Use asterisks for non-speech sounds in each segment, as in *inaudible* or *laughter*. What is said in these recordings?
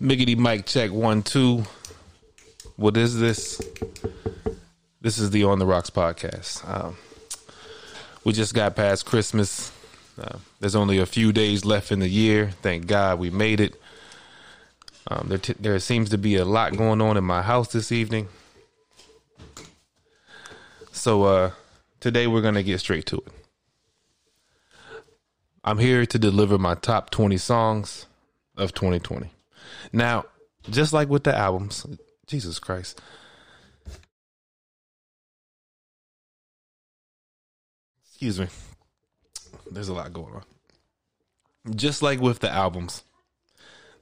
Miggity mic check one two. What is this? This is the On the Rocks podcast. Um, we just got past Christmas. Uh, there's only a few days left in the year. Thank God we made it. Um, there, t- there seems to be a lot going on in my house this evening. So uh, today we're gonna get straight to it. I'm here to deliver my top 20 songs of 2020. Now, just like with the albums, Jesus Christ. Excuse me. There's a lot going on. Just like with the albums,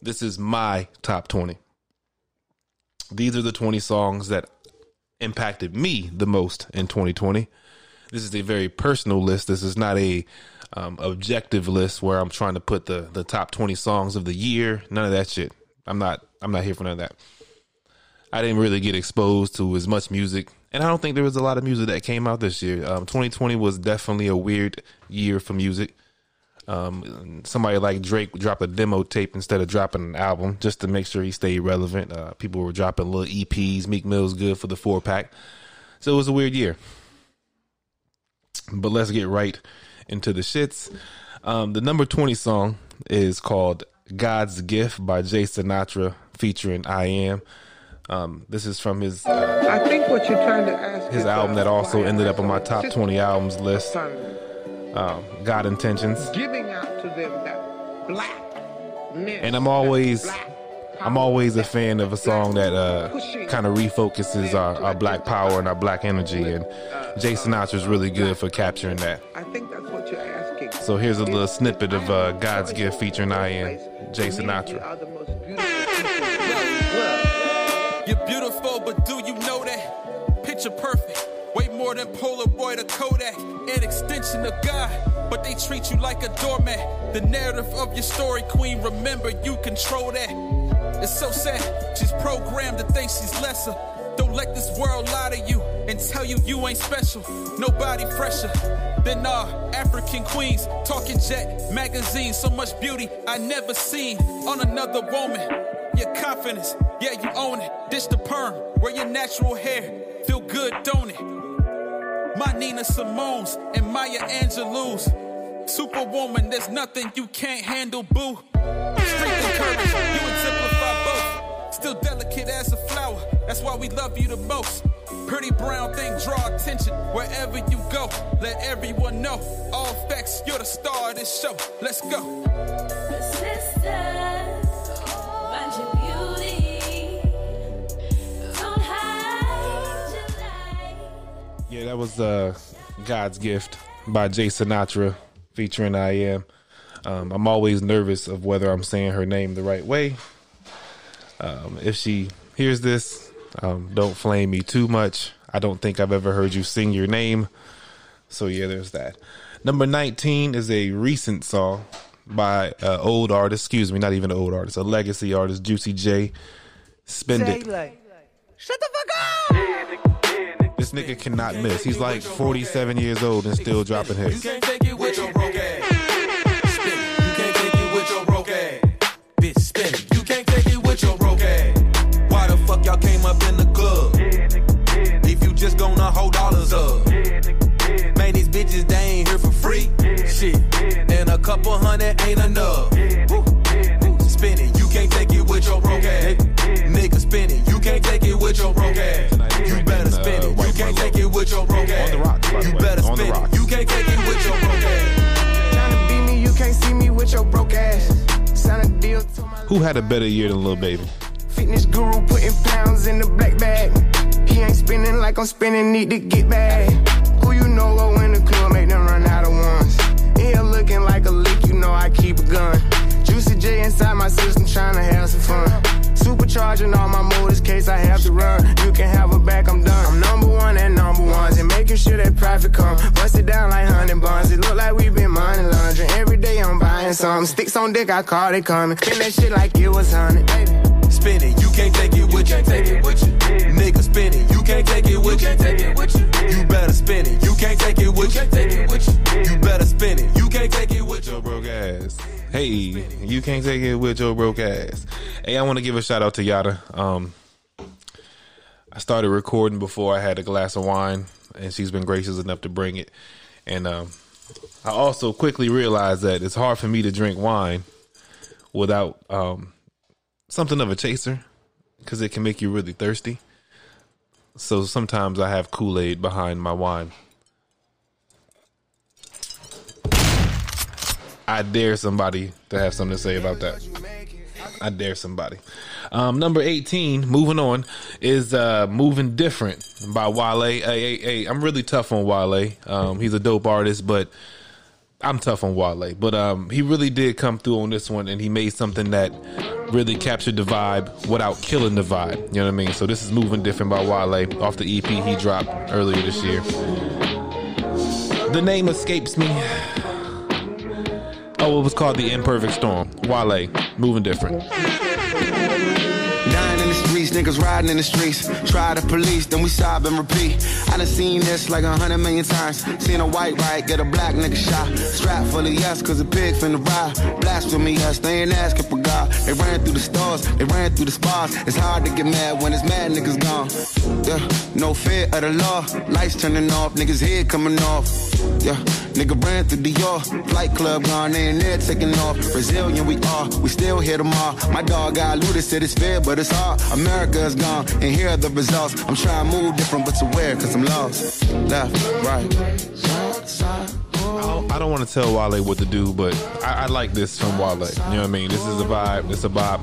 this is my top 20. These are the 20 songs that impacted me the most in 2020. This is a very personal list. This is not a um, objective list where I'm trying to put the the top 20 songs of the year. None of that shit. I'm not I'm not here for none of that. I didn't really get exposed to as much music, and I don't think there was a lot of music that came out this year. Um, 2020 was definitely a weird year for music. Um, somebody like Drake dropped a demo tape instead of dropping an album just to make sure he stayed relevant. Uh, people were dropping little EPs. Meek Mill's good for the four pack, so it was a weird year. But let's get right into the shits. Um, the number 20 song is called God's Gift by Jay Sinatra featuring I Am. Um, this is from his uh, I think what you're trying to ask his album uh, that also ended up on my top 20 albums list, um, God Intentions. Giving out to them that black And I'm always I'm always a fan of a song that uh, kind of refocuses our, our black power and our black energy, and Jay Sinatra's really good for capturing that. I think that's what you're asking. So here's a little snippet of uh, God's Gift featuring I Am, Jay Sinatra. you are the most beautiful people in the world. You're beautiful, but do you know that? Picture perfect. Way more than Polaroid or Kodak. An extension of God, but they treat you like a doormat. The narrative of your story, queen, remember you control that. It's so sad. She's programmed to think she's lesser. Don't let this world lie to you and tell you you ain't special. Nobody fresher than our African queens. Talking Jet magazine, so much beauty I never seen on another woman. Your confidence, yeah, you own it. Dish the perm, wear your natural hair. Feel good, don't it? My Nina Simone's and Maya Angelou's. Superwoman, there's nothing you can't handle, boo. Strength and courage. Still delicate as a flower, that's why we love you the most. Pretty brown thing, draw attention wherever you go. Let everyone know, all facts, you're the star of this show. Let's go. Sisters, find your beauty. Don't hide your light. Yeah, that was uh, God's Gift by Jay Sinatra featuring I Am. Um, I'm always nervous of whether I'm saying her name the right way. Um, if she hears this, um, don't flame me too much. I don't think I've ever heard you sing your name. So, yeah, there's that. Number 19 is a recent song by uh, old artist, excuse me, not even an old artist, a legacy artist, Juicy J. Spend It. Shut the fuck up! This nigga cannot miss. He's like 47 years old and still dropping hits. Y'all came up in the club? If you just gonna hold dollars up. Man, these bitches, they ain't here for free. Shit. And a couple hundred ain't enough. Woo. Spin it. You can't take it with your broke ass. Nigga, spin it. You can't take it with your broke ass. You better spin it. You can't take it with your broke ass. On the rocks, by You way. better On the spin it. You can't take it with your broke ass. Tryna beat me, you can't see me with your broke ass. Sign a deal to my Who had a better year than Lil Baby? Fitness guru, putting pounds in the black bag. He ain't spinning like I'm spinning, need to get back. Who you know go in the club, make them run out of ones. Here looking like a leak, you know I keep a gun. Juicy J inside my system, tryna have some fun. Supercharging all my motors, case I have to run. You can have a back, I'm done. I'm number one and number ones, and making sure that profit come. Bust it down like honey buns. It look like we been money laundering. Every day I'm buying something. Sticks on dick, I call it coming. Spin that shit like it was honey. Baby. Spin it, you can't take it with you. Take it with you. Nigga, spin it, you can't take it with you. Take it with you. You better spin it, you can't take it with you. Take it with you. You better spin it, you can't take it with you. Joe broke ass. Hey, you can't take it with your broke ass. Hey, I want to give a shout out to Yada. Um, I started recording before I had a glass of wine, and she's been gracious enough to bring it. And um, I also quickly realized that it's hard for me to drink wine without um, something of a chaser because it can make you really thirsty. So sometimes I have Kool Aid behind my wine. I dare somebody to have something to say about that. I dare somebody. Um, number 18, moving on, is uh, Moving Different by Wale. Hey, hey, hey, I'm really tough on Wale. Um, he's a dope artist, but I'm tough on Wale. But um, he really did come through on this one, and he made something that really captured the vibe without killing the vibe. You know what I mean? So this is Moving Different by Wale off the EP he dropped earlier this year. The name escapes me. Oh, it was called The Imperfect Storm. Wale, Moving Different. Niggas riding in the streets. Try the police, then we sob and repeat. I done seen this like a hundred million times. Seen a white right, get a black nigga shot. Strap full of yes, cause a pig finna ride. Blasphemy, yes, they ain't asking for God. They ran through the stars, they ran through the spas. It's hard to get mad when it's mad niggas gone. Yeah, no fear of the law. Lights turning off, niggas head coming off. Yeah, nigga ran through the York. Flight club gone, in there taking off. Brazilian we are, we still here tomorrow. My dog got looted, said it's fair, but it's hard. America's gone, and here are the results. I'm trying to move different, but to where? Cause I'm lost. Left, right. I don't, want to tell Wale what to do, but I, I like this from Wale. You know what I mean? This is a vibe. It's a bop.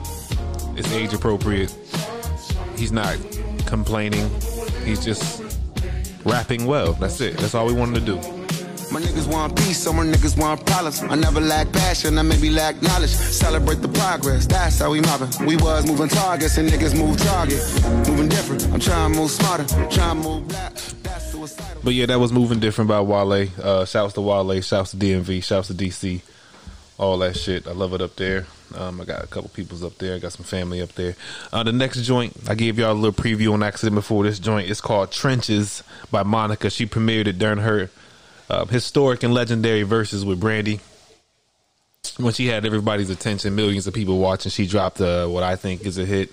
It's age appropriate. He's not complaining. He's just rapping well. That's it. That's all we wanted to do. My niggas want peace, some more niggas want problems. I never lack passion, I maybe lack knowledge. Celebrate the progress, that's how we mobbing. We was moving targets and niggas move target. Moving different, I'm trying to move smarter, trying to move black. But yeah, that was moving different by Wale. Uh, shouts to Wale. Shouts to DMV. Shouts to DC. All that shit. I love it up there. Um, I got a couple peoples up there. I got some family up there. Uh, the next joint, I gave y'all a little preview on accident before this joint. It's called Trenches by Monica. She premiered it during her uh, historic and legendary Verzuz with Brandy. When she had everybody's attention, millions of people watching, she dropped uh, what I think is a hit.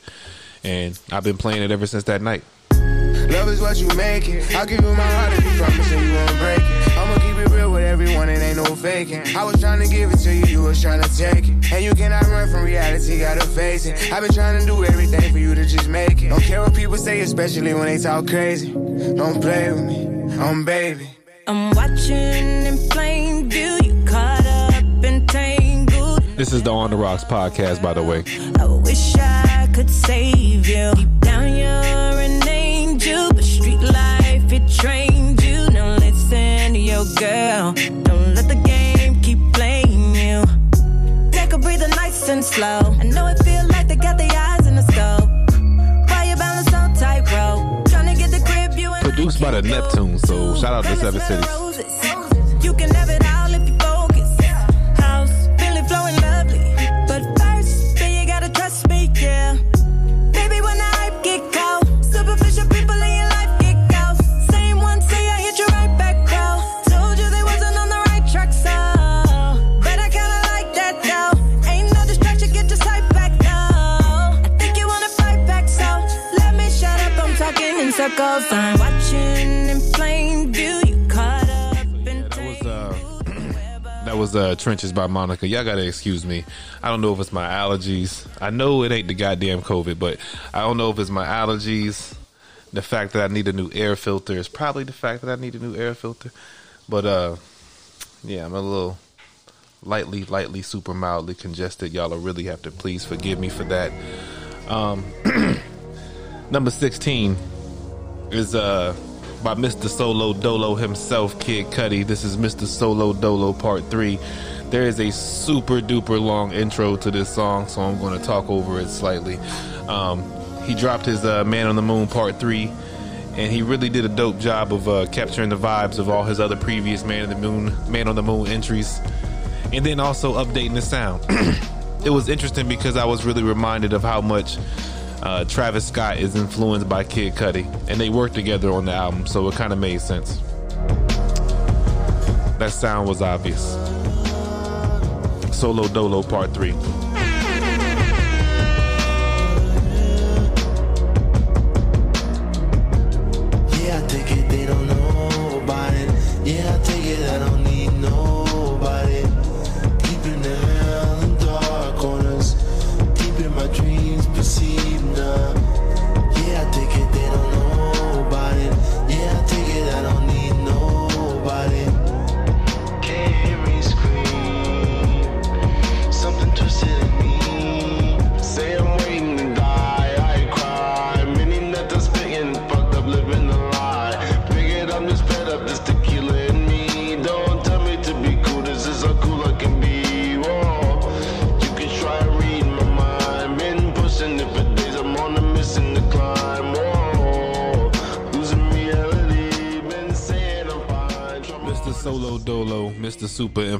And I've been playing it ever since that night. Love is what you make it. I'll give you my heart if you promise you won't break it. I'ma keep it real with everyone, it ain't no faking. I was trying to give it to you, you was trying to take it. And you cannot run from reality, gotta face it. I've been trying to do everything for you to just make it. Don't care what people say, especially when they talk crazy. Don't play with me, I'm baby. I'm watching in plain view. You caught up and tangled. This is the On the Rocks podcast, by the way. I wish I could save you. Deep down, you're an angel, but street life it trained you. Now listen to your girl. Don't let the game keep playing you. Take a breather, nice and slow. I know it feel like they got the the Produced by the Neptune, so shout out to Seven Cities. You can have it all if you focus. House, feeling flowing lovely. But first, then you gotta trust me, yeah. Baby, when the hype get cold, superficial people in your life get ghost. Same one say I hit you right back, bro. Told you they wasn't on the right track, so. But I kinda like that, though. Ain't no distraction, get this hype back, though. I think you wanna fight back, so. Let me shut up, I'm talking in circles. I'm was uh, Trenches by Monica. Y'all gotta excuse me. I don't know if it's my allergies. I know it ain't the goddamn COVID, but I don't know if it's my allergies. The fact that I need a new air filter is probably the fact that I need a new air filter. But uh, yeah, I'm a little lightly, lightly, super mildly congested. Y'all will really have to please forgive me for that. Um, *clears throat* number 16 is uh by Mr. Solo Dolo himself, Kid Cudi. This is Mr. Solo Dolo Part 3. There is a super duper long intro to this song, so I'm going to talk over it slightly. Um, he dropped his uh, Man on the Moon Part 3, and he really did a dope job of uh, capturing the vibes of all his other previous Man on the Moon, Man on the Moon entries, and then also updating the sound. *clears throat* it was interesting because I was really reminded of how much uh, Travis Scott is influenced by Kid Cudi, and they worked together on the album, so it kind of made sense. That sound was obvious. Solo Dolo Part 3.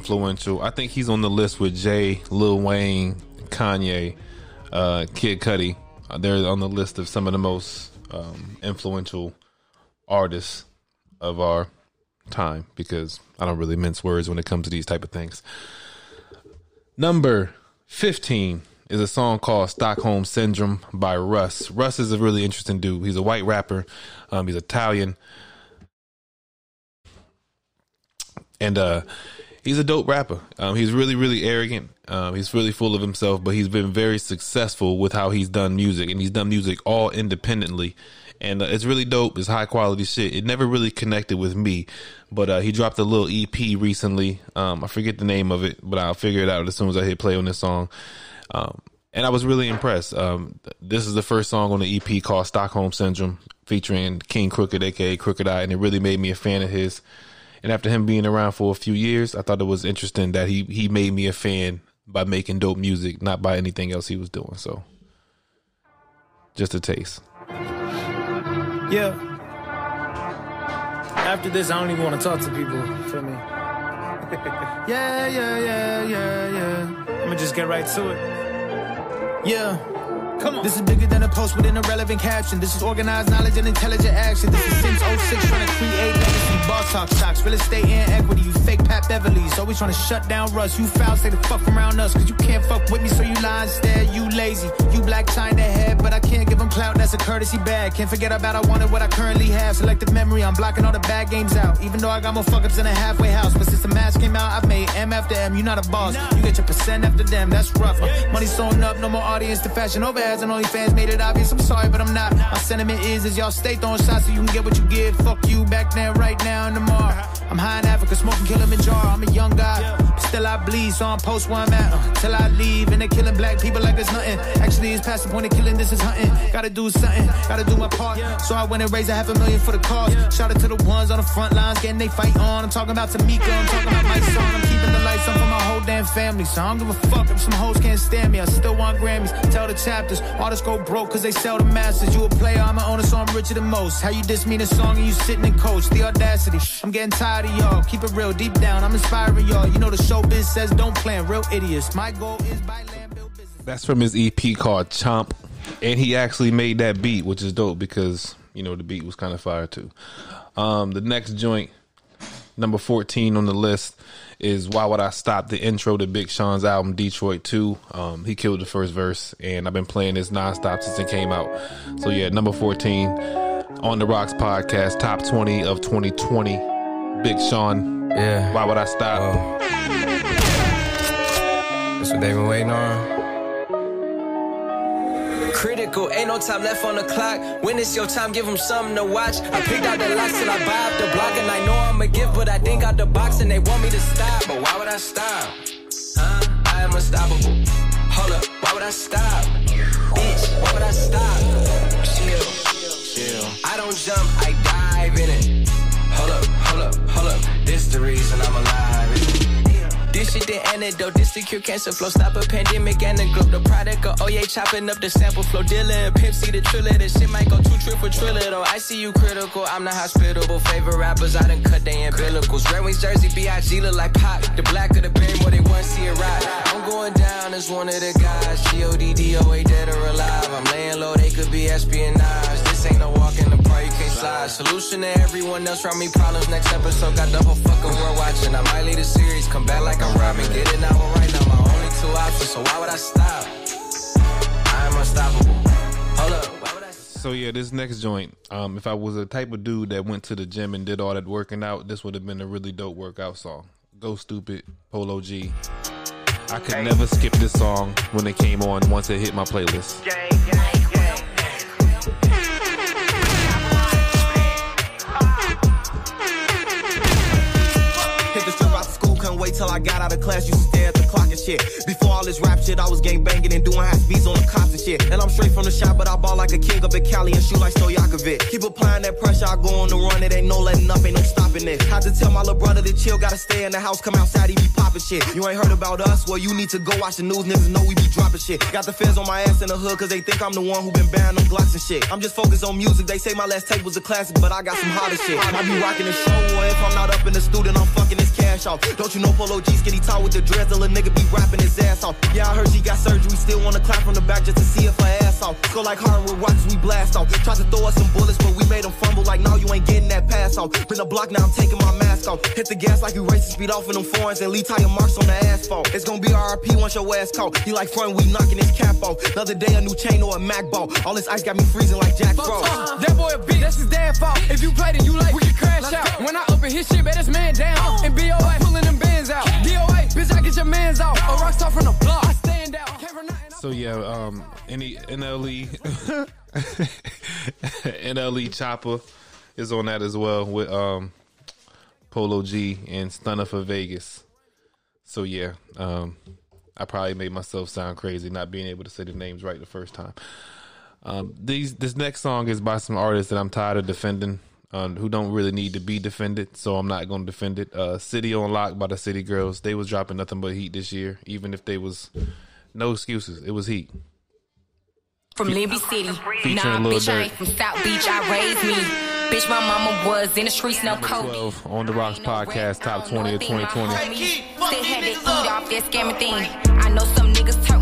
Influential. I think he's on the list with Jay, Lil Wayne, Kanye, uh, Kid Cudi. Uh, they're on the list of some of the most um, influential artists of our time because I don't really mince words when it comes to these type of things. Number 15 is a song called Stockholm Syndrome by Russ. Russ is a really interesting dude. He's a white rapper. Um, he's Italian. and uh he's a dope rapper. Um he's really really arrogant. Um he's really full of himself but he's been very successful with how he's done music and he's done music all independently. And uh, it's really dope. It's high quality shit. It never really connected with me but uh he dropped a little ep recently. Um i forget the name of it but i'll figure it out as soon as i hit play on this song. Um and I was really impressed. Um, this is the first song on the EP called Stockholm Syndrome, featuring King Crooked, aka Crooked I, and it really made me a fan of his. And after him being around for a few years, I thought it was interesting that he he made me a fan by making dope music, not by anything else he was doing. So, just a taste. Yeah. After this, I don't even want to talk to people. Feel me? *laughs* yeah, yeah, yeah, yeah, yeah. I'm gonna just get right to it. Yeah. Come on. This is bigger than a post with an irrelevant caption. This is organized knowledge and intelligent action. This is since 06 trying to create legacy. Boss talk stocks, real estate and equity. You fake Pat Beverley's. Always trying to shut down Russ. You foul, stay the fuck around us. Cause you can't fuck with me, so you lie instead. You lazy. You black China head, but I can't give them clout. That's a courtesy bag. Can't forget about I wanted what I currently have. Selective memory, I'm blocking all the bad games out. Even though I got more fuck ups in a halfway house. But since the mask came out, I've made M after M. You're not a boss. You get your percent after them. That's rough. Money sewn up, no more audience to fashion over ads and only fans made it obvious. I'm sorry, but I'm not. My sentiment is, is y'all stay throwing shots so you can get what you give. Fuck you back then, right now, and tomorrow. I'm high in Africa, smoking Kilimanjaro. I'm a young guy, but still I bleed, so I'm post where I'm at. Uh, till I leave, and they're killing black people like it's nothing. Actually, it's past the point of killing, this is hunting. Gotta do something, gotta do my part. So I went and raised a half a million for the cause. Shout out to the ones on the front lines, getting they fight on. I'm talking about Tamika, I'm talking about my son. I'm keeping the lights on for my whole damn family. So I don't give a fuck if some hoes can't stand me. I still want Grammys. Tell the chapters, artists go broke cause they sell the masters. You a player, I'm an owner, so I'm richer than most. How you diss me in a song and you sitting in coach? The audacity. I'm getting tired of y'all. Keep it real, deep down. I'm inspiring y'all. You know the showbiz says don't plan. Real idiots. My goal is buy land. That's from his EP called Chomp, and he actually made that beat, which is dope because you know the beat was kind of fire too. Um, the next joint, number fourteen on the list, is "Why Would I Stop?" The intro to Big Sean's album Detroit Two. Um, he killed the first verse, and I've been playing this nonstop since it came out. So yeah, number fourteen on the Rocks podcast, top twenty of 2020. Big Sean. Yeah. Why would I stop? That's what they've been waiting on. Critical, ain't no time left on the clock. When it's your time, give them something to watch. I picked out the locks till I buy up the block, and I know I'm a gift, but I think out the box, and they want me to stop. But why would I stop? Huh? I am unstoppable. Hold up, why would I stop? Bitch, shit the antidote, this the cure cancer flow. Stop a pandemic and the globe. The product of yeah, chopping up the sample flow. Dealer and Pimp C the triller. This shit might go two trip for triller though. I see you critical, I'm the hospitable. Favorite rappers, I done cut they umbilicals. Red Wings jersey, B.I.G. look like pop. The black of the berry, more they want see it ride. I'm going down as one of the guys. G-O-D-D-O-A dead or alive. I'm laying low, they could be espionage. This ain't no walk in the park, you can't slide. Solution to everyone else around me problems. Next episode got the whole fucking world watching. I might lead a series, come back like I'm robbing. Get it now, I'm right now, my own two options, so why would I stop? I am unstoppable. Hold up, why would I So yeah, this next joint. Um, if I was a type of dude that went to the gym and did all that working out, this would have been a really dope workout song. Go stupid, Polo G. I could never skip this song when it came on once it hit my playlist. Wait till I got out of class. To stare at the clock and shit. Before all this rap shit, I was gang banging and doing high speeds on the cops and shit. And I'm straight from the shop, but I ball like a king up in Cali and shoot like Stojakovic. Keep applying that pressure, I go on the run. It ain't no letting up, ain't no stopping it. Had to tell my little brother to chill, gotta stay in the house, come outside, he be popping shit. You ain't heard about us? Well, you need to go watch the news, niggas know we be dropping shit. Got the feds on my ass in the hood, cause they think I'm the one who been banning them Glocks and shit. I'm just focused on music, they say my last tape was a classic, but I got some hotter shit. I be rocking the show, or if I'm not up in the studio, I'm fucking this cash off. Don't you know Polo G skinny tall with the dreads, a little nigga be rapping his ass off. Yeah, I heard she got surgery, still wanna clap from the back just to see if her ass off. Go like hard with rocks, we blast off. Tried to throw us some bullets, but we made them fumble like, no, you ain't getting that pass off. Been the block, now I'm taking my mask off. Hit the gas like you racing speed off in them foreigns and leave tire marks on the asphalt. It's gonna be RP once your ass caught. He like front, we knocking his cap off. Another day, a new chain or a Mac ball. All this ice got me freezing like Jack Frost. Uh, that boy a bitch, that's his dad fault. If you played it, you like, we can crash out. When I open his shit, bet this man down. Oh. And BOA, pulling them bands out. DOA, bitch, I get your mans out. A rock star from the block, I stand out. So yeah, um, any NLE, *laughs* NLE Choppa is on that as well with um, Polo G and Stunna 4 Vegas. So yeah, um, I probably made myself sound crazy not being able to say the names right the first time. Um, these this next song is by some artists that I'm tired of defending, um, who don't really need to be defended, so I'm not going to defend it. Uh, City on Lock by the City Girls. They was dropping nothing but heat this year, even if they was no excuses. It was heat. From Libby City. Featuring Nah, Lil bitch, I ain't from South Beach. I raised me. Bitch, my mama was in the streets, no Kobe. 12 on the Rocks podcast, top 20 of 2020. They had to eat off that scamming thing. I know some niggas turning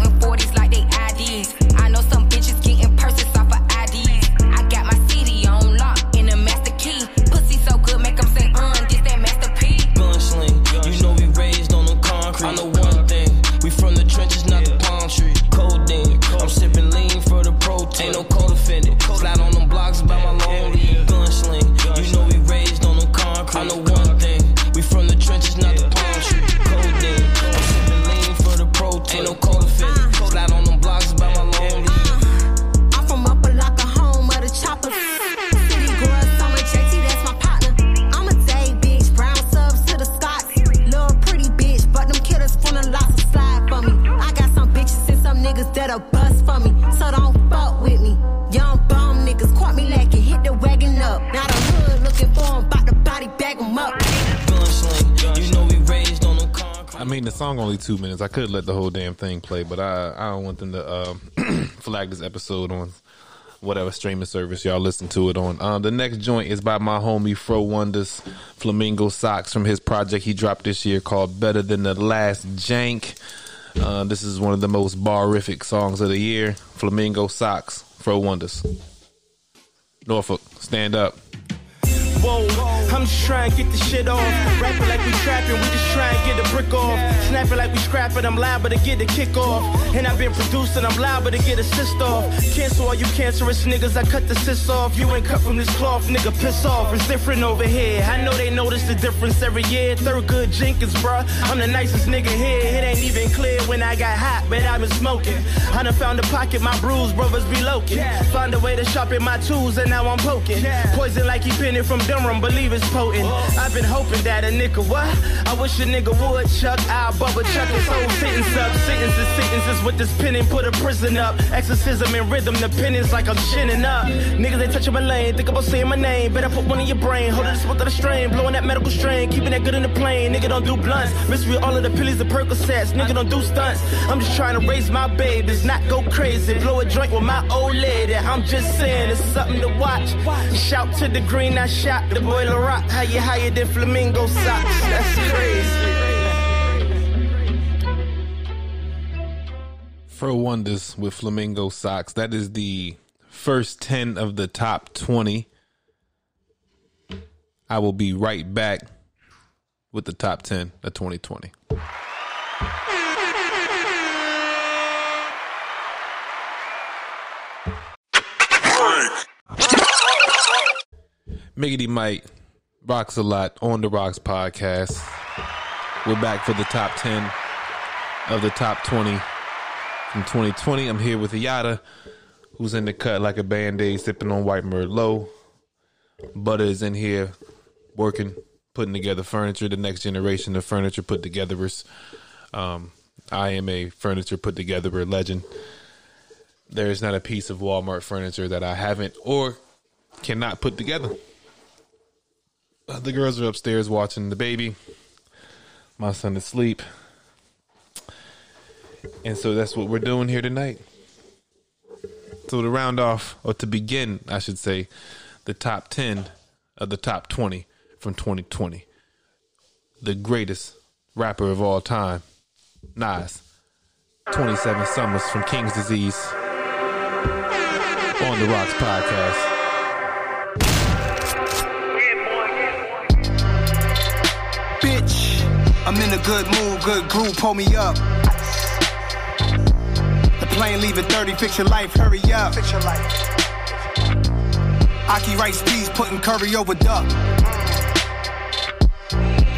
mean, the song only two minutes. I could let the whole damn thing play, but I I don't want them to um, *clears throat* flag this episode on whatever streaming service y'all listen to it on. Um, the next joint is by my homie Fro Wonders, Flamingo Socks from his project he dropped this year called "Better Than the Last Jank." Uh, this is one of the most barific songs of the year. Flamingo Socks, Fro Wonders. Norfolk, stand up. Whoa, I'm just trying to get the shit off. Rapping like we trapping, we just try and get a brick off. Snapping like we scrapping, I'm liable to get a kick off. And I've been producing, I'm liable to get a cyst off. Cancel all you cancerous niggas, I cut the cysts off. You ain't cut from this cloth, nigga, piss off. It's different over here. I know they notice the difference every year. Third good Jenkins, bruh. I'm the nicest nigga here. It ain't even clear when I got hot, but I've been smoking. I done found a pocket, my bruise brothers be loking. Find a way to sharpen my tools, and now I'm poking. Poison like he pinning from Durham, believe it's potent. I've been hoping that a nigga what? I wish a nigga would chuck. I'll bubble chuck his whole sentence up. Sentences, sentences with this pen and put a prison up. Exorcism and rhythm, the penance like I'm chinning up. Niggas ain't touching my lane, think about saying my name. Better put one in your brain, hold spot of the strain, blowing that medical strain, keeping that good in the plane. Nigga don't do blunts, mystery all of the pillies, the Percocets. Nigga don't do stunts. I'm just trying to raise my babies, not go crazy. Blow a joint with my old lady. I'm just saying it's something to watch. Shout to the green, I shot the boy Rock top. How you higher than flamingo socks? That's crazy. Fro Wonders with Flamingo Socks. That is the first 10 of the top 20. I will be right back with the top 10 of 2020. Miggity Mike Rocks a Lot on the Rocks podcast. We're back for the top 10 of the top 20 from 2020. I'm here with Yada, who's in the cut like a band aid, sipping on white Merlot. Butter is in here working, putting together furniture, the next generation of furniture put togetherers. Um, I am a furniture put togetherer legend. There is not a piece of Walmart furniture that I haven't or cannot put together. Uh, The girls are upstairs watching the baby. My son is asleep. And so that's what we're doing here tonight. So to round off, or to begin, I should say, the top 10 of the top 20 from 2020. The greatest rapper of all time, Nas. 27 Summers from King's Disease on the Rocks podcast. I'm in a good mood, good groove, pull me up. The plane leaving 30, fix your life, hurry up. Fix your life. Ackee rice peas, putting curry over duck.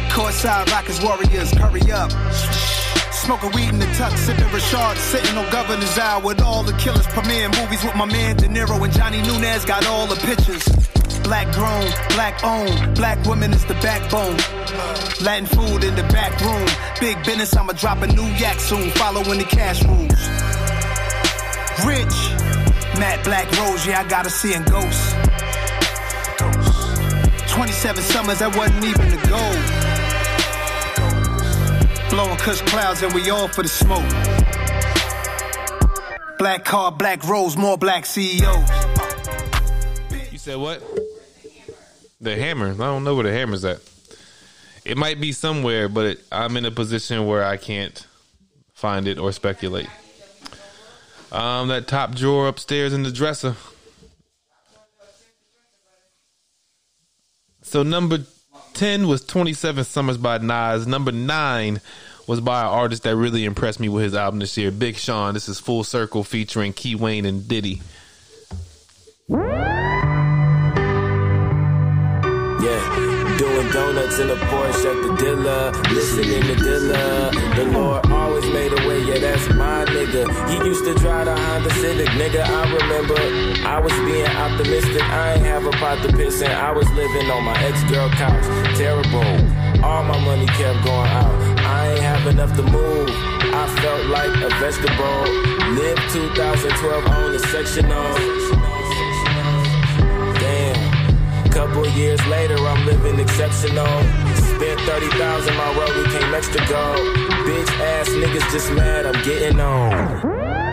Courtside Rockets Warriors, hurry up. Smoking weed in the tuck, sipping Rashard, sitting on Governor's Isle with all the killers. Premiere movies with my man De Niro and Johnny Nunez, got all the pictures. Black grown, black owned, black women is the backbone. Latin food in the back room. Big business, I'ma drop a new yak soon, following the cash rules. Rich, Matt Black Rose, yeah, I gotta see in ghosts. 27 summers, that wasn't even the goal. Blowing cush clouds, and we all for the smoke. Black car, black rose, more black CEOs. You said what? The hammer. I don't know where the hammer's at. It might be somewhere, but it, I'm in a position where I can't find it or speculate. Um, that top drawer upstairs in the dresser. So number ten was Twenty Seven Summers by Nas. Number nine was by an artist that really impressed me with his album this year, Big Sean. This is Full Circle featuring Key Wane and Diddy. Yeah, doing donuts in a Porsche at the dealer, listening to Dilla. The Lord always made a way, yeah, that's my nigga. He used to drive the Honda Civic, nigga. I remember I was being optimistic. I ain't have a pot to piss in. I was living on my ex girl couch, terrible. All my money kept going out. I ain't have enough to move. I felt like a vegetable. Lived 2012 on the sectional. Damn. Couple years later, I'm living exceptional. Spent 30,000, my road became extra gold. Bitch ass niggas just mad, I'm getting on.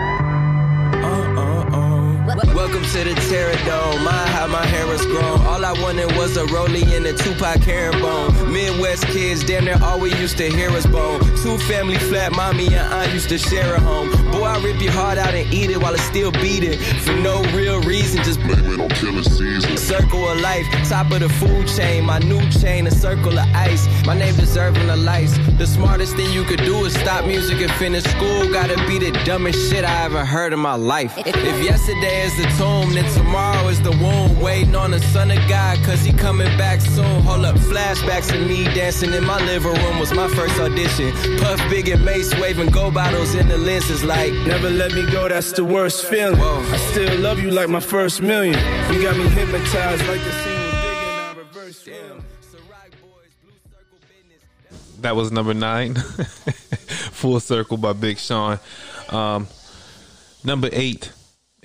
Welcome to the Terror Dome. My how my hair was grown. All I wanted was a rollie and a Tupac herringbone. Midwest kids, damn near all we used to hear was bone. Two family flat, mommy and aunt used to share a home. Boy, I rip your heart out and eat it while it's still beating. For no real reason, just blame it on killer season. Circle of life, top of the food chain. My new chain, a circle of ice. My name deserving the lights. The smartest thing you could do is stop music and finish school. Gotta be the dumbest shit I ever heard in my life. If yesterday is the tomb, then tomorrow is the womb. Waiting on the son of God, cause he coming back soon. Hold up, flashbacks of me dancing in my living room was my first audition. Puff Big and Mase waving gold bottles in the lenses like Never let me go, that's the worst feeling. I still love you like my first million. You got me hypnotized like the scene was big and I reverse film. That was number nine. *laughs* Full Circle by Big Sean. Um, number eight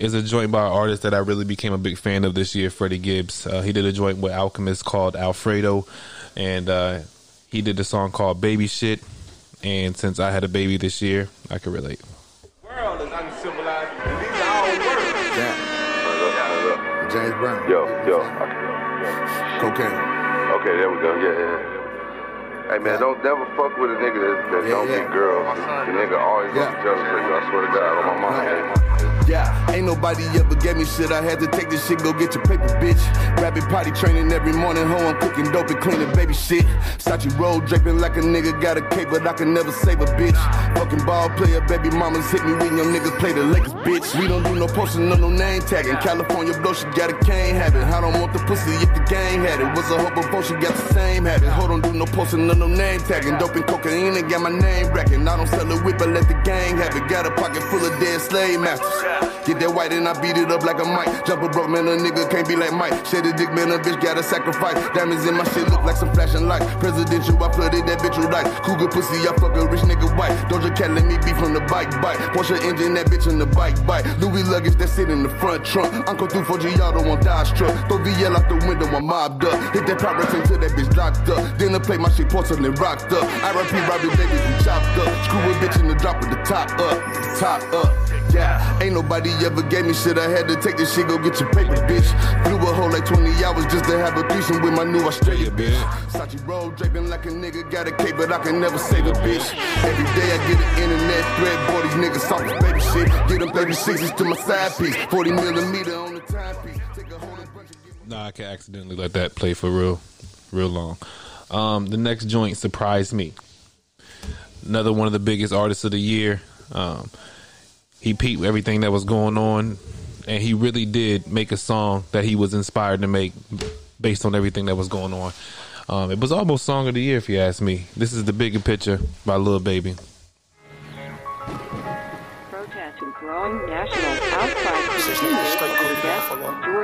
is a joint by an artist that I really became a big fan of this year, Freddie Gibbs. Uh, he did a joint with Alchemist called Alfredo, and uh, he did a song called Baby Shit. And since I had a baby this year, I could relate. world is uncivilized, and these are all words. James Brown. Yo, yo. Cocaine. Okay, there we go. Yeah, yeah. Hey man, don't never fuck with a nigga that, that don't get girls. The nigga always gonna be jealous of you. I swear to God, on my mama. Yeah, ain't nobody ever gave me shit. I had to take this shit, go get your paper, bitch. Rapid potty training every morning, ho, I'm cooking dope and cleaning baby shit. Sachi roll draping like a nigga got a cape, but I can never save a bitch. Fucking ball player, baby mamas hit me when your niggas play the Lakers, bitch. We don't do no posting, no, no name tagging. California blow, she got a cane habit. I don't want the pussy if the gang had it. Was a hope before she got the same habit. Hold on, do no posting, no, no name tagging. Dope and cocaine and got my name racking. I don't sell a whip, I let the gang have it. Got a pocket full of dead slave masters. Get that white and I beat it up like a mic. Jump a broke man, a nigga can't be like Mike. Shed a dick man, a bitch gotta sacrifice. Diamonds in my shit look like some flashing lights. Presidential, I flooded that bitch with ice. Cougar pussy, I fuck a rich nigga white. Doja Cat let me be from the bike bite. Porsche engine, that bitch in the bike bite. Louis luggage that sit in the front trunk. Uncle through 4G, y'all don't want Dodge truck. Throw VL out the window, I'm mobbed up. Hit that power till that bitch locked up. Then I play my shit porcelain rocked up. I RIP Robbie Davis, we chopped up. Screw a bitch in the drop with the top up. Top up. Yeah, ain't nobody ever gave me shit. I had to take this shit, go get your paper, bitch. Flew a whole like 20 hours just to have a threesome with my new Australia bitch. Sachi roll draping like a nigga got a cape, but I can never save a bitch. Every day I get an internet threat, boy, these niggas soft as baby shit. Get them 36s to my side piece, 40 millimeter on the timepiece. Take a whole bunch of Nah, I can accidentally let that play for real, real long. Um, the next joint surprised me. Another one of the biggest artists of the year. Um, he peeped everything that was going on, and he really did make a song that he was inspired to make based on everything that was going on. Um, it was almost song of the year, if you ask me. This is the bigger picture by Lil Baby. Protest and growing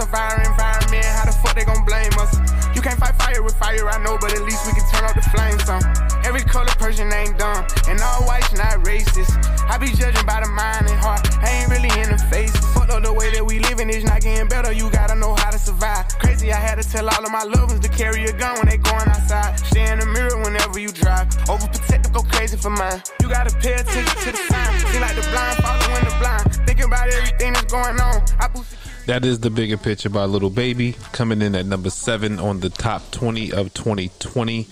of environment. How the fuck they gon' blame us? You can't fight fire with fire, I know, but at least we can turn up the flames on. Every color person ain't dumb, and all whites not racist. I be judging by the mind and heart, I ain't really in the face. Fuck up the way that we living is not getting better, you gotta know how to survive. Crazy, I had to tell all of my loved ones to carry a gun when they going outside. Stay in the mirror whenever you drive. Overprotective, go crazy for mine. You gotta pay attention to the signs. Seem like the blind following the blind. Thinking about everything that's going on. I That is the bigger picture by Little Baby coming in at number seven on the top 20 of 2020.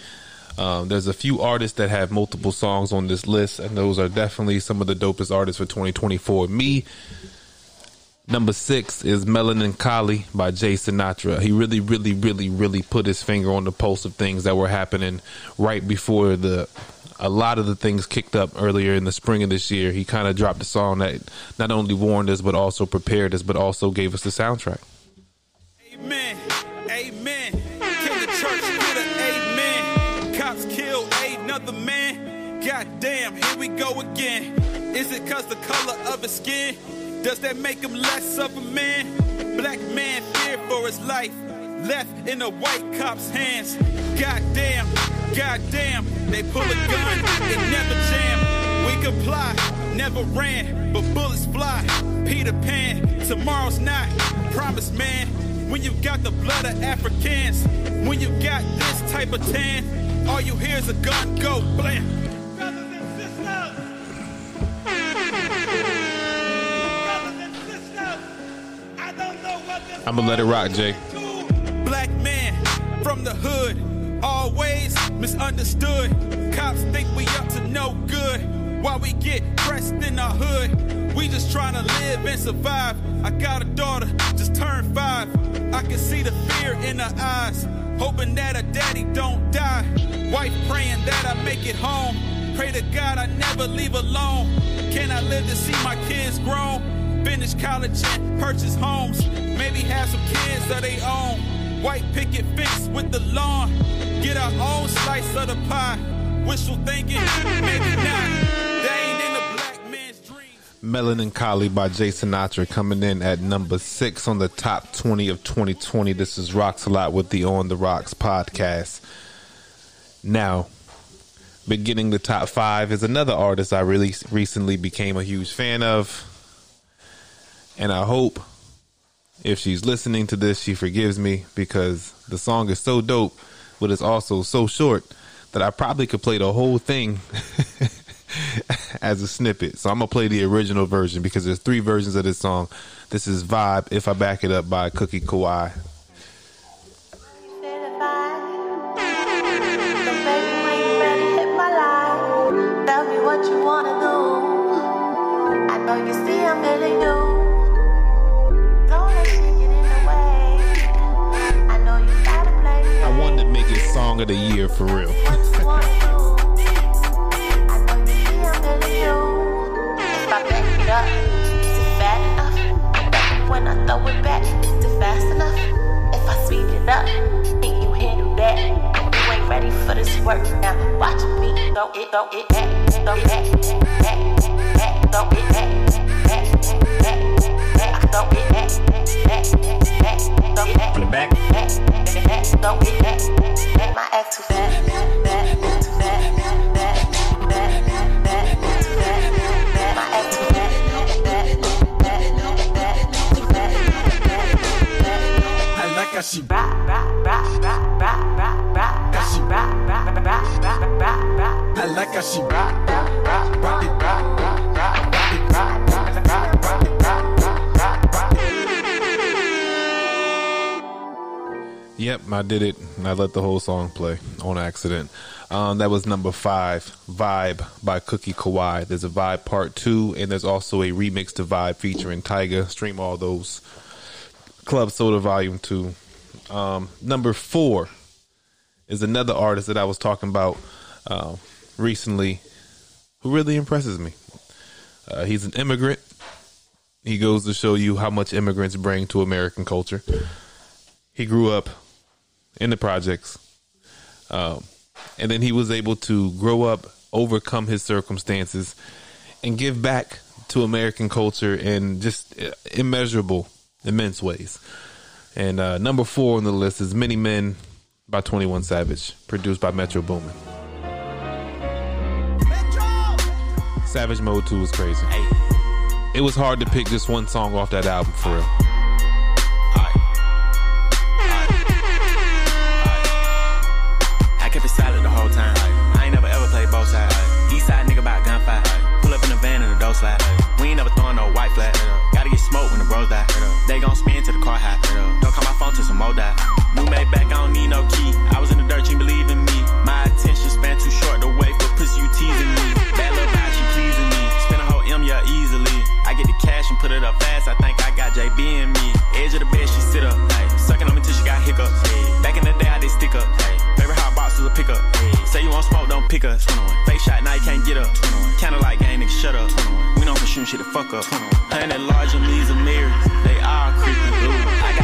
Um, there's a few artists that have multiple songs on this list, and those are definitely some of the dopest artists for 2024. Me, number six is Melanin Kali by Jay Sinatra. He really, really, really, really put his finger on the pulse of things that were happening right before the a lot of the things kicked up earlier in the spring of this year. He kind of dropped a song that not only warned us, but also prepared us, but also gave us the soundtrack. Amen. Amen. Can the church get an amen? Cops killed another man. Goddamn, here we go again. Is it cause the color of his skin? Does that make him less of a man? Black man feared for his life. Left in a white cop's hands. Goddamn, goddamn, they pull a gun, it never jam. We comply, never ran, but bullets fly. Peter Pan, tomorrow's not. Promise, man. When you got the blood of Africans, when you got this type of tan, all you hear is a gun go blam. I'm gonna let it rock, Jay. Black man from the hood, always misunderstood. Cops think we up to no good. While we get pressed in our hood, we just trying to live and survive. I got a daughter, just turned five. I can see the fear in her eyes, hoping that her daddy don't die. Wife praying that I make it home. Pray to God I never leave alone. Can I live to see my kids grown? Finish college and purchase homes. Maybe have some kids of their own. White picket fence with the lawn. Get our own slice of the pie. Wishful thinking, maybe not. By Jay Sinatra coming in at number six on the top 20 of 2020. This is Rocks a Lot with the On the Rocks podcast. Now, beginning the top five is another artist I really recently became a huge fan of. And I hope if she's listening to this, she forgives me because the song is so dope, but it's also so short that I probably could play the whole thing *laughs* as a snippet. So I'm gonna play the original version because there's three versions of this song. This is Vibe, If I Back It Up by Cookiee Kawaii. Think you handle that? You ain't ready for this work now. Watch me throw it, throw it back, throw it back, back, back, throw it back, back, back, back, throw it back, back, back, I did it. and I let the whole song play on accident. Um, that was number five, Vibe by Cookiee Kawaii. There's a Vibe Part 2, and there's also a remix to Vibe featuring Tyga. Stream all those. Club Soda Volume 2. Um, number four is another artist that I was talking about uh, recently who really impresses me. Uh, he's an immigrant. He goes to show you how much immigrants bring to American culture. He grew up in the projects. Um, and then he was able to grow up, overcome his circumstances, and give back to American culture in just uh, immeasurable, immense ways. And uh, number four on the list is Many Men by 21 Savage, produced by Metro Boomin. Savage Mode 2 was crazy. It was hard to pick just one song off that album for real. We ain't never throwing no white flag. Gotta get smoked when the bros die. They gon' spin to the car high. Don't call my phone till some more die. New made back, I don't need no key. I was in the dirt, ain't believe in me. My attention span too short to wait for pussy, you teasing me. Bad little vibe, she pleasing me. Spend a whole M, yeah, easily. I get the cash and put it up fast. I think I got JB in me. Edge of the bed, she sit up. Like, sucking on me till she got hiccups. Back in the day, I did stick up. Favorite hot box was a pickup. Say you want smoke, don't pick us. Face shot, now you can't get up. Kinda like gang, nigga, shut up. We know for shooting shit to fuck up. Hundred large and these are mirrors. They all creepy. I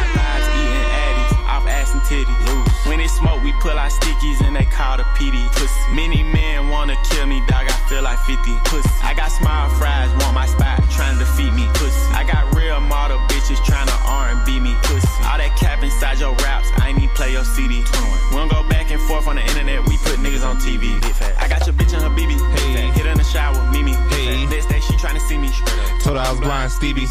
ass and titties. When it smoke, we pull our stickies and they call the PD. Pussy. Many men wanna kill me, dog. I feel like 50. Pussy. I got smile fries, want my spot, trying to defeat me. Pussy. I got real model bitches trying to R&B me. Pussy. All that cap inside your raps, I ain't need play your CD. We don't go back and forth on the internet, we put niggas on TV. I got blind, Stevie.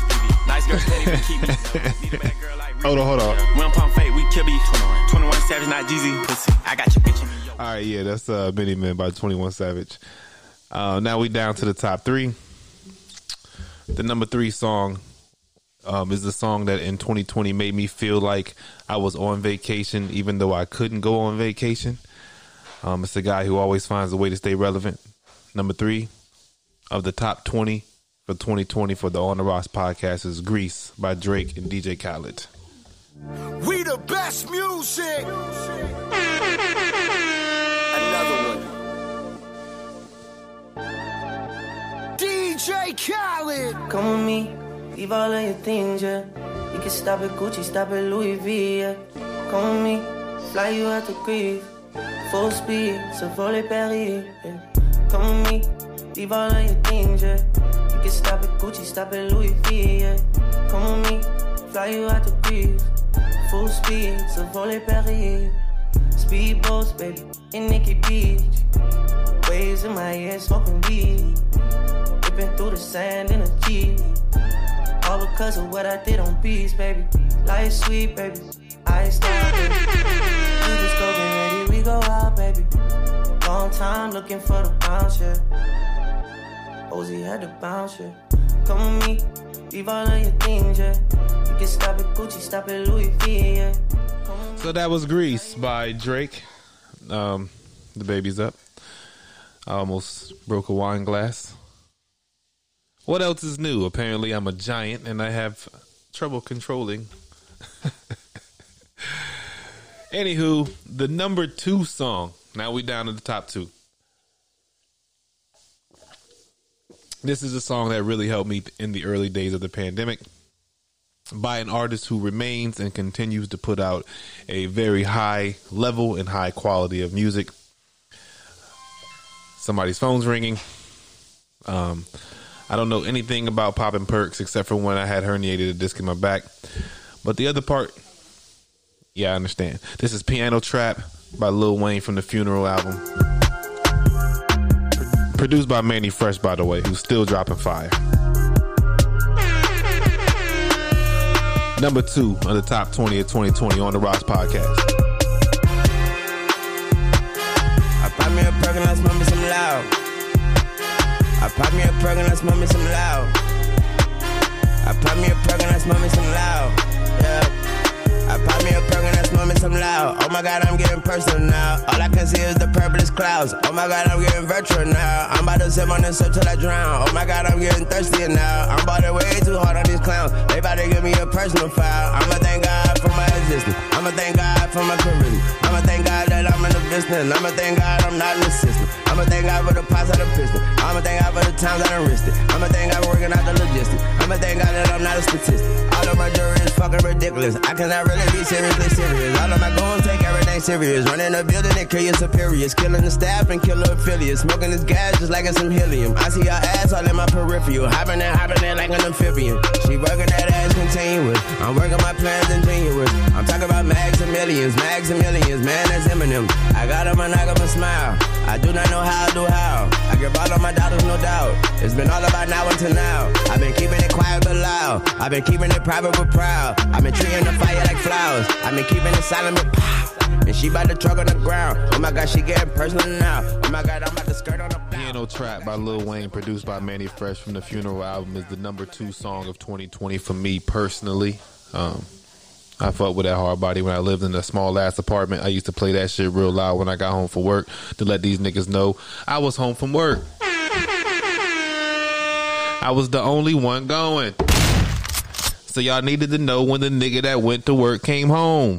Nice girl, steady, keep me. *laughs* Need a bad girl like Hold on, hold on. we don't pump fake, we kill be 21 Savage, not Jeezy. Pussy. I got your bitch. All right, yeah, that's uh, Many Men by 21 Savage. Uh, now we down to the top three. The number three song um, is the song that in 2020 made me feel like I was on vacation, even though I couldn't go on vacation. Um, it's a guy who always finds a way to stay relevant. Number three of the top 20 for 2020 for the On the Rocks podcast is Greece by Drake and DJ Khaled. We the best music. Another one. DJ Khaled. Come with me, leave all of your things, yeah. You can stop at Gucci, stop at Louis V, yeah. Come with me, fly you out to grief. Full speed, so volley Paris. Yeah. Come with me, leave all of your things, yeah. You can stop at Gucci, stop at Louis V, yeah. Come with me, fly you out to breeze. Full speed, so volley Paris. Speedboats, baby, in Nikki Beach. Waves in my ear, smoking weed. Ripping through the sand in a Jeep. All because of what I did on beats, baby. Life sweet, baby. I stop, baby. You just go get ready, we go out, baby. Long time looking for the bounce, yeah. Ozzy had to bounce. Come with me, leave all of your things, yeah. You can stop at Gucci, stop at Louis V, yeah. So that was Greece by Drake. Um, the baby's up. I almost broke a wine glass. What else is new? Apparently, I'm a giant and I have trouble controlling. *laughs* Anywho, the number two song. Now we down to the top two. This is a song that really helped me in the early days of the pandemic by an artist who remains and continues to put out a very high level and high quality of music. Somebody's phone's ringing. Um, I don't know anything about popping perks except for when I had herniated a disc in my back. But the other part, yeah, I understand. This is Piano Trap by Lil Wayne from the Funeral album. Pro- produced by Mannie Fresh, by the way, who's still dropping fire. Number two on the top 20 of 2020 on the Rocks podcast. I pop me a perk and I smoke me some loud. I pop me a perk and I smoke me some loud. I pop me a perk and I smoke me some loud. Pop me a perk and I smoke me some loud. Oh my god, I'm getting personal now. All I can see is the purplest clouds. Oh my god, I'm getting virtual now. I'm about to sip on this up till I drown. Oh my god, I'm getting thirsty now. I'm about to way too hard on these clowns. They about to give me a personal foul. I'ma thank God for my existence. I'ma thank God for my charisma. I'ma thank God that I'm in the business. I'ma thank God I'm not in the system. I'ma thank God for the pots out of pistol. I'ma thank God for the times I done risked it. I'ma thank God for working out the logistics. I'ma thank God that I'm not a statistic. All of my jury is fucking ridiculous. I cannot really be seriously serious. All of my goons take everything serious. Running a building and kill your superiors. Killing the staff and kill the affiliates. Smoking this gas just like it's some helium. I see her ass all in my peripheral. Hopping and hopping it like an amphibian. She working that ass continuous. I'm working my plans ingenuous. I'm talking about mags and millions, mags and millions. Man, that's Eminem. I got a monogamous smile. I do not know how I do how. I give all of my dollars, no doubt. It's been all about now until now. I've been keeping it quiet but loud. I've been keeping it private but proud. I've been treating the fire like flowers. I've been keeping it silent but pow. And she about to truck on the ground. Oh my god, she getting personal now. Oh my god, I'm about to skirt on the Piano Trap by Lil Wayne, produced by Mannie Fresh from the Funeral album, is the number two song of 2020 for me personally. Um, I fucked with that hard body when I lived in a small ass apartment. I used to play that shit real loud when I got home from work to let these niggas know I was home from work. I was the only one going. So y'all needed to know when the nigga that went to work came home.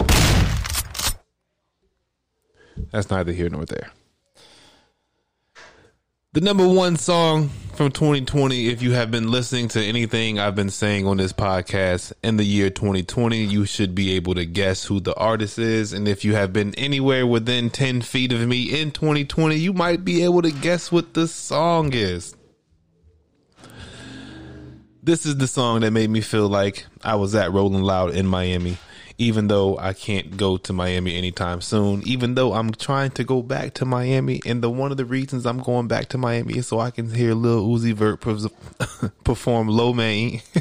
That's neither here nor there. The number one song from 2020, if you have been listening to anything I've been saying on this podcast in the year 2020, you should be able to guess who the artist is. And if you have been anywhere within 10 feet of me in 2020, you might be able to guess what the song is. This is the song that made me feel like I was at Rolling Loud in Miami even though I can't go to Miami anytime soon, even though I'm trying to go back to Miami. And the one of the reasons I'm going back to Miami is so I can hear Lil Uzi Vert *laughs* perform Lo Mein *laughs*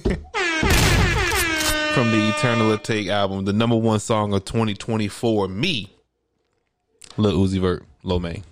from the Eternal Atake album, the number one song of 2024. Me, Lil Uzi Vert, Lo Mein.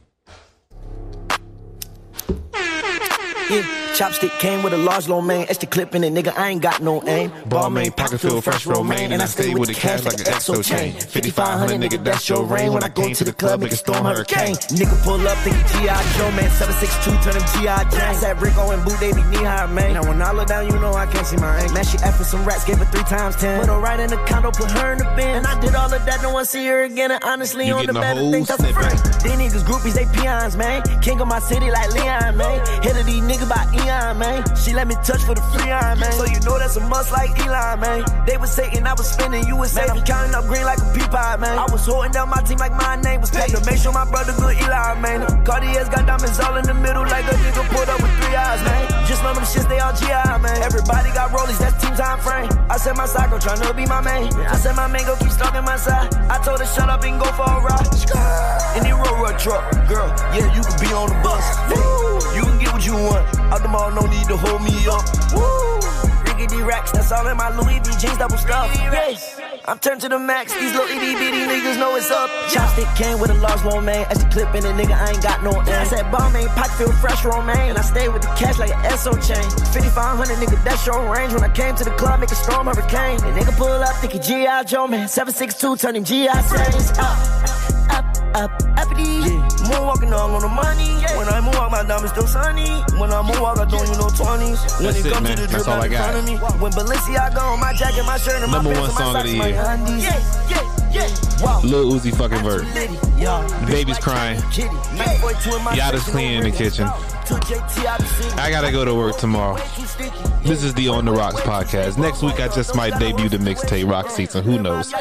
Yeah. Chopstick came with a large lo mein, extra clip in it, nigga. I ain't got no aim. Balmain, pocket filled, fresh romaine, and I stay with the cash like an exo chain. 5500, nigga, that's your rain. When I go to the club, make a storm hurricane. Nigga pull up, think G.I. Joe, man. 762, turn them G.I. James. That Rico and Boo, they be knee high, man. Now when I look down, you know I can't see my aim. Man, she effing some rats, gave her three times ten. Put her right in the condo, put her in the bin. And I did all of that, no one see her again. And honestly, You on the getting a bed, I whole think that's a friend. These niggas groupies, they peons, man. King of my city like Leon, man. Hit of these niggas by Eon, line, man. She let me touch for the free iron, man. So you know that's a must like Eli, man. They was saying I was spinning, you was safe. I'm counting up green like a pea pie, man. I was holding down my team like my name was paid to make sure my brother good Eli, man. Cartier's got diamonds all in the middle like a nigga pulled up with three eyes, man. Just know them shits, they all GI, man. Everybody got rollies, that's team time frame. I said my cycle tryna be my main. I said my man go keep stalking my side. I told her shut up and go for a ride. In the road truck, girl, yeah, you can be on the bus. You can get what you want. Out the mall, no need to hold me up. Woo. Riggedy racks, that's all in my Louis V jeans, double stuff. Yes. I'm turned to the max, these little itty bitty niggas know it's up. Chopstick came with a large one, man. As a clip in it, nigga, I ain't got no aim. I said, bomb ain't pot feel fresh, romaine. And I stay with the cash like an SO chain. 5500, nigga, that's your range. When I came to the club, make a storm hurricane. And nigga pull up, thinking G.I. Joe, man. 762, turn him G.I. Saints. Up, up, up, uppity. Yeah. Moonwalking all on the money. When I moonwalk, my diamonds still sunny. When I moonwalk, I don't you know 20s. When That's it it, comes man. to the That's drip all I out in got. front of me. When Balenciaga on my jacket, my shirt, and my Number pants, one and my song of socks, the my year. undies. Yeah, yeah, yeah. Wow. Lil Uzi fucking vert. Yeah. Baby's crying. Yada's cleaning in the kitchen. I gotta go to work tomorrow. This is the On the Rocks podcast. Next week, I just might debut the mixtape Rock Season. Who knows?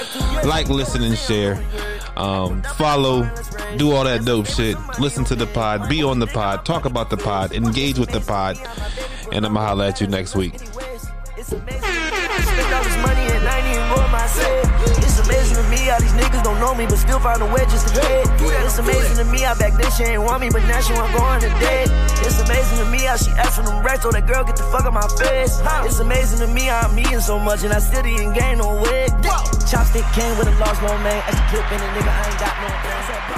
Like, listen, and share. Um, follow, do all that dope shit. Listen to the pod, be on the pod, talk about the pod, engage with the pod, and I'm gonna holla at you next week. How these niggas don't know me, but still find a way just to get. It's amazing to me how back then she ain't want me, but now she want going to dead. It's amazing to me how she asked for them racks, so that girl get the fuck out my face. It's amazing to me how I'm eating so much and I still didn't gain no weight. Chopstick came with a large lo mein, as a clip in a nigga, I ain't got no.